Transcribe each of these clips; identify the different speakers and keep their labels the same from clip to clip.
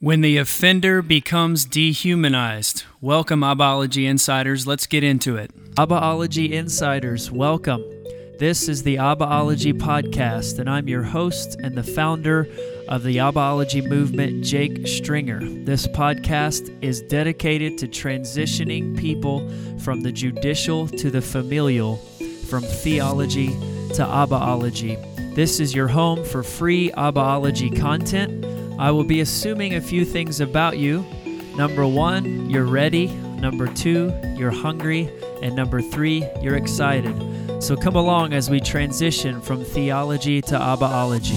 Speaker 1: When the offender becomes dehumanized. Welcome, Abbaology Insiders. Let's get into it.
Speaker 2: Abbaology Insiders, welcome. This is the Abbaology Podcast, and I'm your host and the founder of the Abbaology movement, Jake Stringer. This podcast is dedicated to transitioning people from the judicial to the familial, from theology to Abbaology. This is your home for free Abbaology content I will be assuming a few things about you. Number one, you're ready. Number two, you're hungry. And number three, you're excited. So come along as we transition from theology to Abbaology.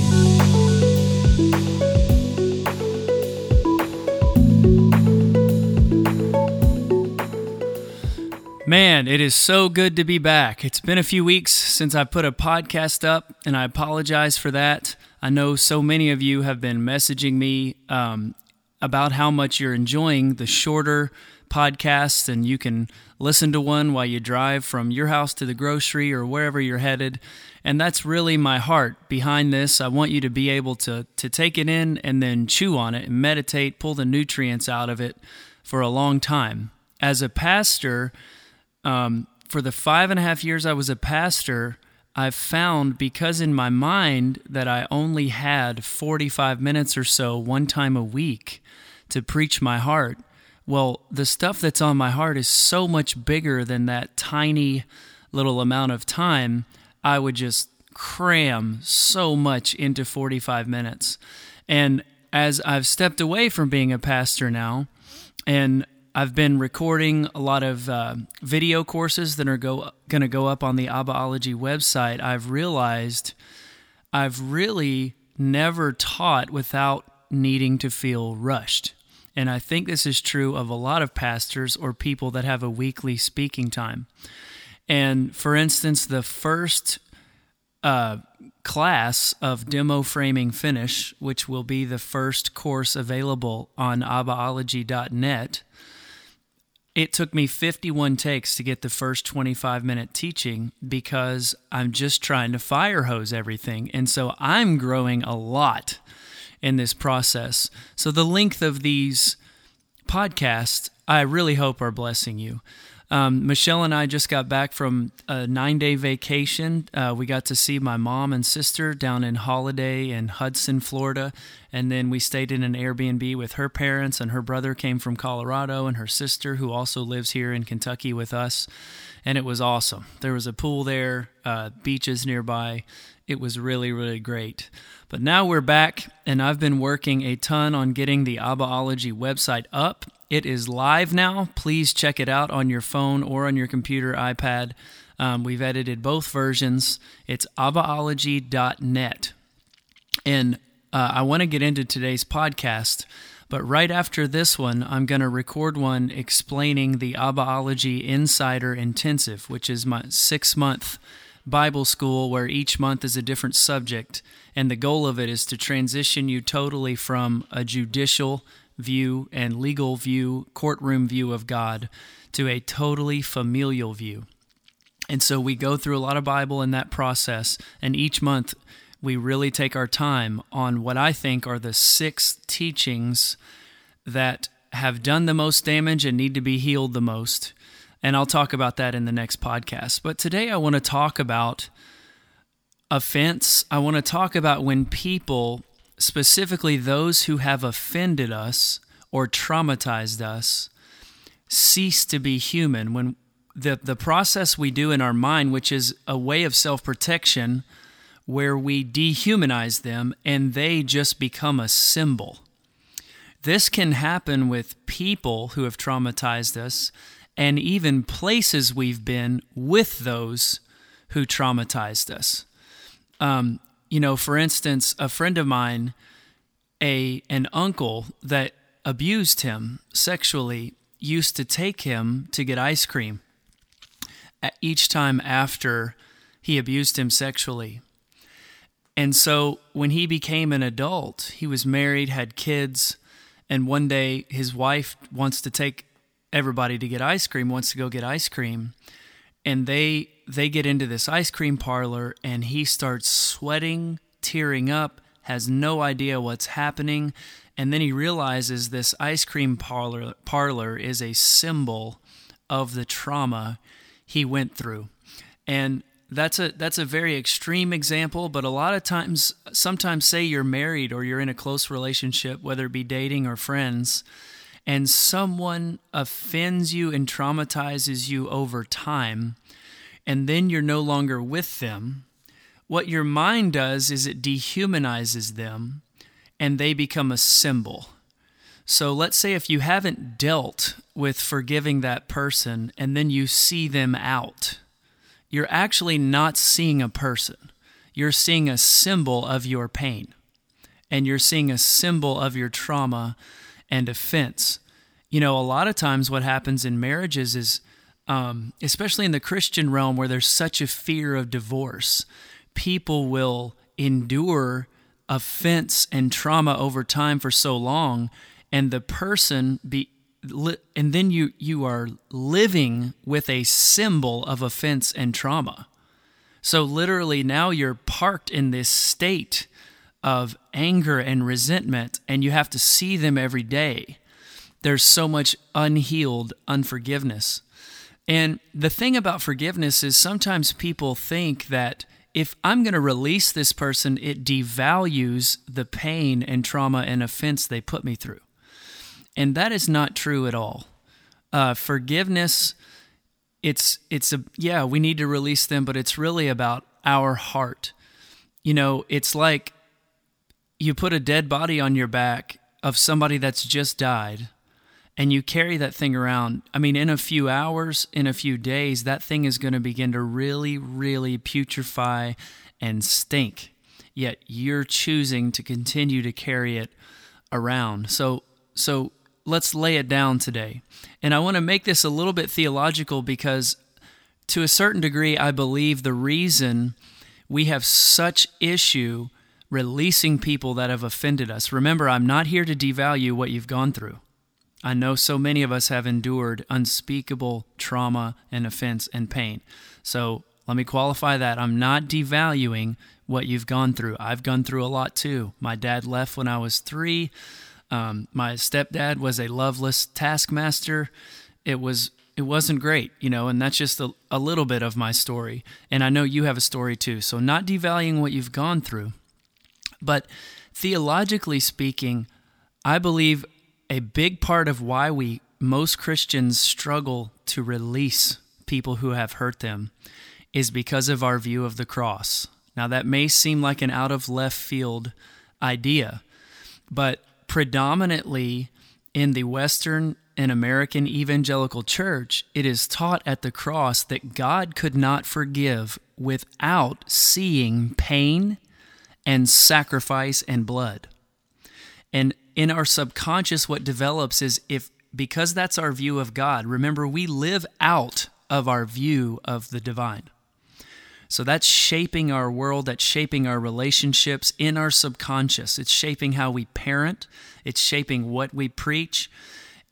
Speaker 1: Man, it is so good to be back. It's been a few weeks since I put a podcast up, and I apologize for that. I know so many of you have been messaging me um, about how much you're enjoying the shorter podcasts, and you can listen to one while you drive from your house to the grocery or wherever you're headed. And that's really my heart behind this. I want you to be able to, to take it in and then chew on it and meditate, pull the nutrients out of it for a long time. As a pastor, um, for the five and a half years I was a pastor, I've found because in my mind that I only had 45 minutes or so one time a week to preach my heart. Well, the stuff that's on my heart is so much bigger than that tiny little amount of time. I would just cram so much into 45 minutes. And as I've stepped away from being a pastor now, and I've been recording a lot of uh, video courses that are go going to go up on the Abbaology website. I've realized I've really never taught without needing to feel rushed. And I think this is true of a lot of pastors or people that have a weekly speaking time. And for instance, the first uh, class of demo framing finish, which will be the first course available on abbaology.net, it took me 51 takes to get the first 25 minute teaching because I'm just trying to fire hose everything. And so I'm growing a lot in this process. So the length of these podcasts, I really hope are blessing you. Um, Michelle and I just got back from a nine day vacation. Uh, we got to see my mom and sister down in Holiday in Hudson, Florida. And then we stayed in an Airbnb with her parents, and her brother came from Colorado, and her sister, who also lives here in Kentucky with us. And it was awesome. There was a pool there, uh, beaches nearby. It was really, really great. But now we're back, and I've been working a ton on getting the Abbaology website up it is live now. Please check it out on your phone or on your computer, iPad. Um, we've edited both versions. It's abbaology.net. And uh, I want to get into today's podcast, but right after this one, I'm going to record one explaining the Abbaology Insider Intensive, which is my six month Bible school where each month is a different subject. And the goal of it is to transition you totally from a judicial view and legal view, courtroom view of God to a totally familial view. And so we go through a lot of Bible in that process, and each month we really take our time on what I think are the six teachings that have done the most damage and need to be healed the most. And I'll talk about that in the next podcast. But today I want to talk about offense. I want to talk about when people specifically those who have offended us or traumatized us, cease to be human. When the, the process we do in our mind, which is a way of self protection, where we dehumanize them and they just become a symbol. This can happen with people who have traumatized us and even places we've been with those who traumatized us. Um, you know, for instance, a friend of mine, a an uncle that abused him sexually used to take him to get ice cream each time after he abused him sexually. And so when he became an adult, he was married, had kids, and one day his wife wants to take everybody to get ice cream, wants to go get ice cream, and they they get into this ice cream parlor and he starts sweating, tearing up, has no idea what's happening, and then he realizes this ice cream parlor, parlor is a symbol of the trauma he went through. And that's a that's a very extreme example, but a lot of times sometimes say you're married or you're in a close relationship, whether it be dating or friends, and someone offends you and traumatizes you over time, and then you're no longer with them, what your mind does is it dehumanizes them and they become a symbol. So let's say if you haven't dealt with forgiving that person and then you see them out, you're actually not seeing a person. You're seeing a symbol of your pain and you're seeing a symbol of your trauma and offense. You know, a lot of times what happens in marriages is, um, especially in the Christian realm where there's such a fear of divorce, people will endure offense and trauma over time for so long and the person be and then you you are living with a symbol of offense and trauma so literally now you're parked in this state of anger and resentment and you have to see them every day there's so much unhealed unforgiveness and the thing about forgiveness is sometimes people think that if I'm going to release this person, it devalues the pain and trauma and offense they put me through. And that is not true at all. Uh, forgiveness, it's it's a yeah, we need to release them, but it's really about our heart. You know, it's like you put a dead body on your back of somebody that's just died and you carry that thing around, I mean, in a few hours, in a few days, that thing is going to begin to really, really putrefy and stink. Yet you're choosing to continue to carry it around. So, so let's lay it down today. And I want to make this a little bit theological because, to a certain degree, I believe the reason we have such issue releasing people that have offended us. Remember, I'm not here to devalue what you've gone through. I know so many of us have endured unspeakable trauma and offense and pain. So let me qualify that. I'm not devaluing what you've gone through. I've gone through a lot too. My dad left when I was three. Um, my stepdad was a loveless taskmaster. It was it wasn't great, you know, and that's just a, a little bit of my story. And I know you have a story too. So not devaluing what you've gone through, but theologically speaking, I believe a big part of why we most Christians struggle to release people who have hurt them is because of our view of the cross. Now, that may seem like an out of left field idea, but predominantly in the Western and American evangelical church, it is taught at the cross that God could not forgive without seeing pain and sacrifice and blood. And in our subconscious, what develops is if, because that's our view of God, remember, we live out of our view of the divine. So that's shaping our world, that's shaping our relationships in our subconscious. It's shaping how we parent, it's shaping what we preach.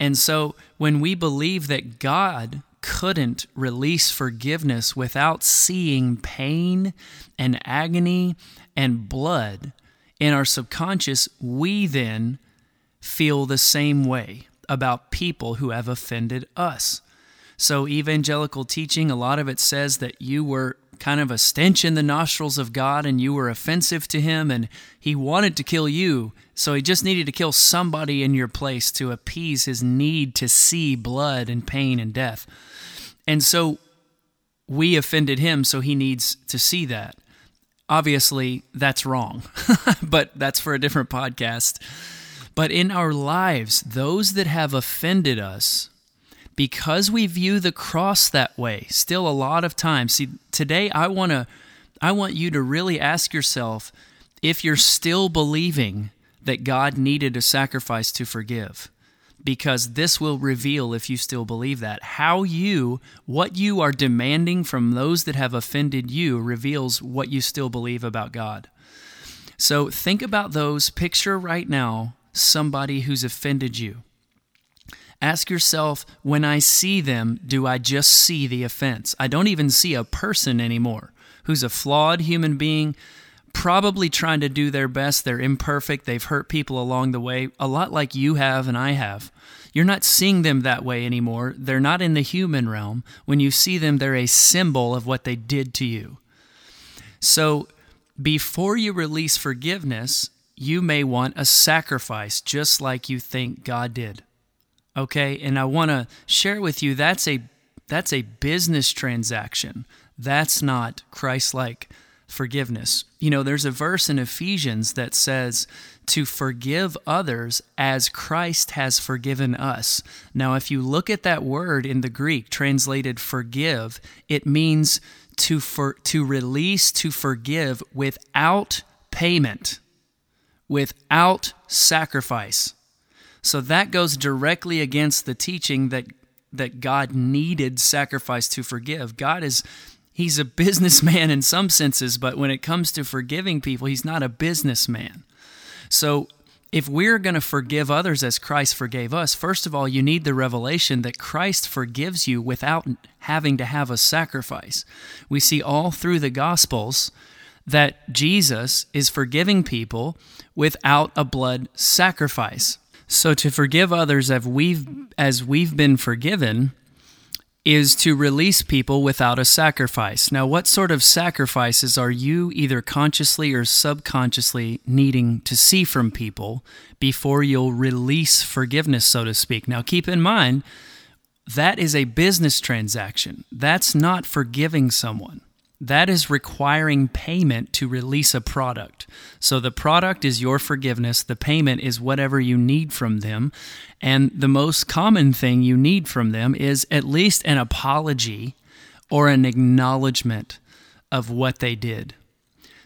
Speaker 1: And so when we believe that God couldn't release forgiveness without seeing pain and agony and blood in our subconscious, we then feel the same way about people who have offended us. So, evangelical teaching, a lot of it says that you were kind of a stench in the nostrils of God and you were offensive to Him and He wanted to kill you. So, He just needed to kill somebody in your place to appease His need to see blood and pain and death. And so, we offended Him, so He needs to see that. Obviously, that's wrong, but that's for a different podcast. But in our lives, those that have offended us, because we view the cross that way, still a lot of times. See, today I want to I want you to really ask yourself if you're still believing that God needed a sacrifice to forgive. Because this will reveal if you still believe that. How you, what you are demanding from those that have offended you, reveals what you still believe about God. So think about those. Picture right now somebody who's offended you. Ask yourself, when I see them, do I just see the offense? I don't even see a person anymore who's a flawed human being, probably trying to do their best. They're imperfect. They've hurt people along the way, a lot like you have and I have. You're not seeing them that way anymore. They're not in the human realm. When you see them, they're a symbol of what they did to you. So before you release forgiveness, you may want a sacrifice just like you think God did. Okay? And I want to share with you that's a that's a business transaction. That's not Christ-like forgiveness. You know, there's a verse in Ephesians that says to forgive others as Christ has forgiven us. Now, if you look at that word in the Greek translated forgive, it means to for, to release to forgive without payment, without sacrifice. So that goes directly against the teaching that that God needed sacrifice to forgive. God is he's a businessman in some senses, but when it comes to forgiving people, he's not a businessman. So if we're going to forgive others as Christ forgave us, first of all, you need the revelation that Christ forgives you without having to have a sacrifice. We see all through the Gospels that Jesus is forgiving people without a blood sacrifice. So to forgive others as we've as we've been forgiven is to release people without a sacrifice. Now, what sort of sacrifices are you either consciously or subconsciously needing to see from people before you'll release forgiveness, so to speak? Now, keep in mind, that is a business transaction. That's not forgiving someone. That is requiring payment to release a product. So the product is your forgiveness, the payment is whatever you need from them. And the most common thing you need from them is at least an apology or an acknowledgement of what they did.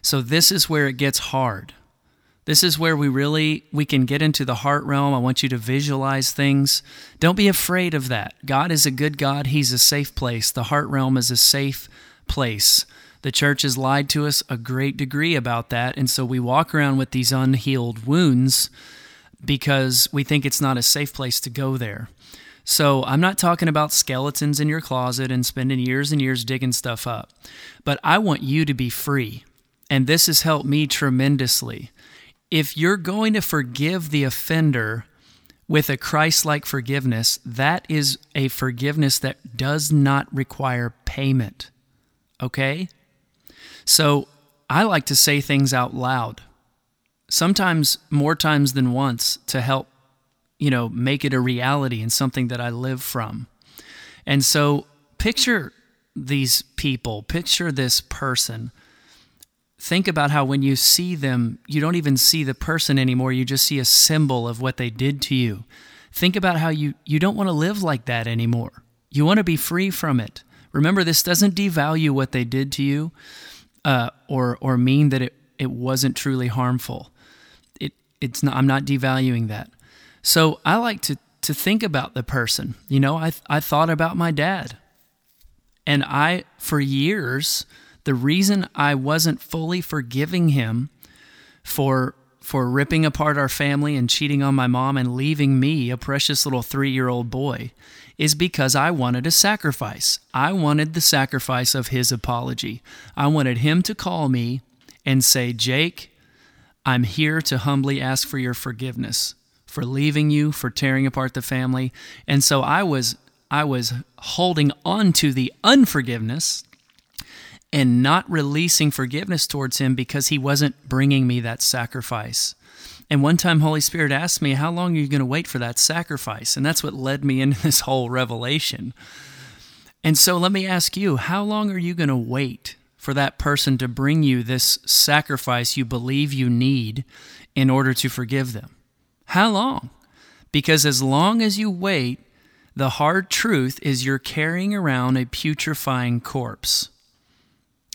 Speaker 1: So this is where it gets hard. This is where we really we can get into the heart realm. I want you to visualize things. Don't be afraid of that. God is a good God. He's a safe place. The heart realm is a safe place. The church has lied to us a great degree about that, and so we walk around with these unhealed wounds because we think it's not a safe place to go there. So, I'm not talking about skeletons in your closet and spending years and years digging stuff up, but I want you to be free. And this has helped me tremendously. If you're going to forgive the offender with a Christ like forgiveness, that is a forgiveness that does not require payment. Okay? So I like to say things out loud, sometimes more times than once to help, you know, make it a reality and something that I live from. And so picture these people, picture this person. Think about how when you see them, you don't even see the person anymore, you just see a symbol of what they did to you. Think about how you, you don't want to live like that anymore. You want to be free from it. Remember, this doesn't devalue what they did to you uh, or, or mean that it, it wasn't truly harmful. It, it's not, I'm not devaluing that. So I like to, to think about the person. You know, I, I thought about my dad. And I, for years, the reason I wasn't fully forgiving him for for ripping apart our family and cheating on my mom and leaving me, a precious little three year old boy, is because I wanted a sacrifice. I wanted the sacrifice of his apology. I wanted him to call me and say, Jake, I'm here to humbly ask for your forgiveness for leaving you, for tearing apart the family. And so I was I was holding on to the unforgiveness and not releasing forgiveness towards him because he wasn't bringing me that sacrifice. And one time, Holy Spirit asked me, How long are you going to wait for that sacrifice? And that's what led me into this whole revelation. And so let me ask you, how long are you going to wait for that person to bring you this sacrifice you believe you need in order to forgive them? How long? Because as long as you wait, the hard truth is you're carrying around a putrefying corpse.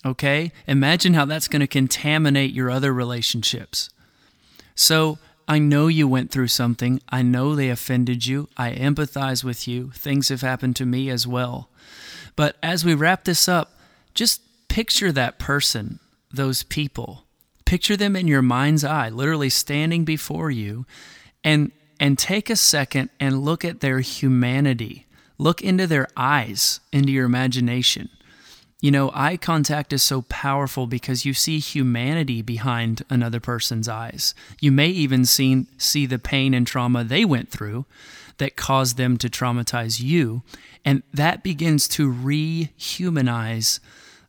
Speaker 1: Okay? Imagine how that's going to contaminate your other relationships. So, I know you went through something. I know they offended you. I empathize with you. Things have happened to me as well. But as we wrap this up, just picture that person, those people. Picture them in your mind's eye, literally standing before you, and and take a second and look at their humanity. Look into their eyes, into your imagination You know, eye contact is so powerful because you see humanity behind another person's eyes. You may even see, see the pain and trauma they went through that caused them to traumatize you. And that begins to rehumanize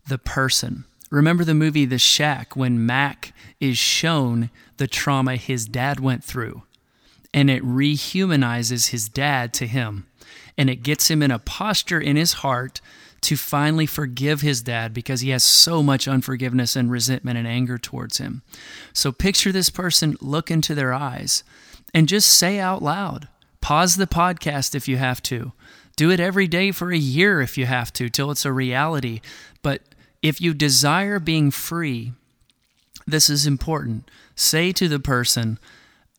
Speaker 1: the person. Remember the movie The Shack when Mac is shown the trauma his dad went through, and it rehumanizes his dad to him, and it gets him in a posture in his heart to finally forgive his dad because he has so much unforgiveness and resentment and anger towards him. So picture this person, look into their eyes, and just say out loud. Pause the podcast if you have to. Do it every day for a year if you have to, till it's a reality. But if you desire being free, this is important. Say to the person,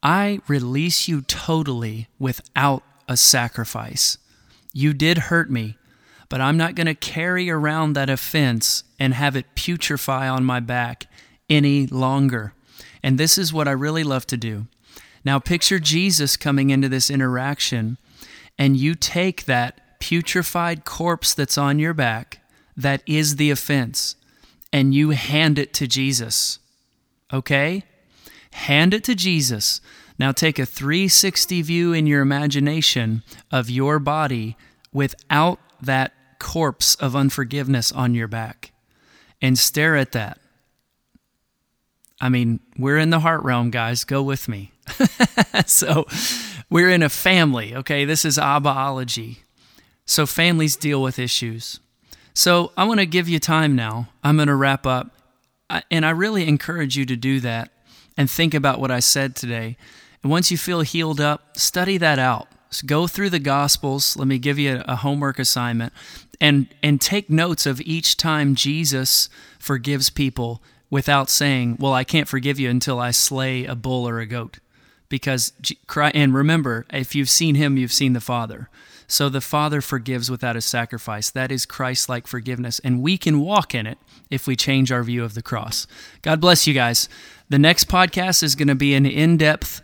Speaker 1: I release you totally without a sacrifice. You did hurt me, but I'm not going to carry around that offense and have it putrefy on my back any longer. And this is what I really love to do. Now, picture Jesus coming into this interaction, and you take that putrefied corpse that's on your back, that is the offense, and you hand it to Jesus. Okay? Hand it to Jesus. Now take a 360 view in your imagination of your body without that corpse of unforgiveness on your back and stare at that. I mean, we're in the heart realm, guys. Go with me. so, we're in a family, okay? This is Abbaology. So, families deal with issues. So, I want to give you time now. I'm going to wrap up. And I really encourage you to do that and think about what I said today. And once you feel healed up, study that out. So go through the Gospels. Let me give you a homework assignment and, and take notes of each time Jesus forgives people without saying, Well, I can't forgive you until I slay a bull or a goat. Because, and remember, if you've seen him, you've seen the Father. So the Father forgives without a sacrifice. That is Christ like forgiveness. And we can walk in it if we change our view of the cross. God bless you guys. The next podcast is going to be an in depth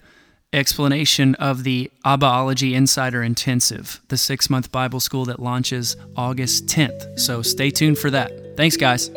Speaker 1: explanation of the Abbaology Insider Intensive, the six month Bible school that launches August 10th. So stay tuned for that. Thanks, guys.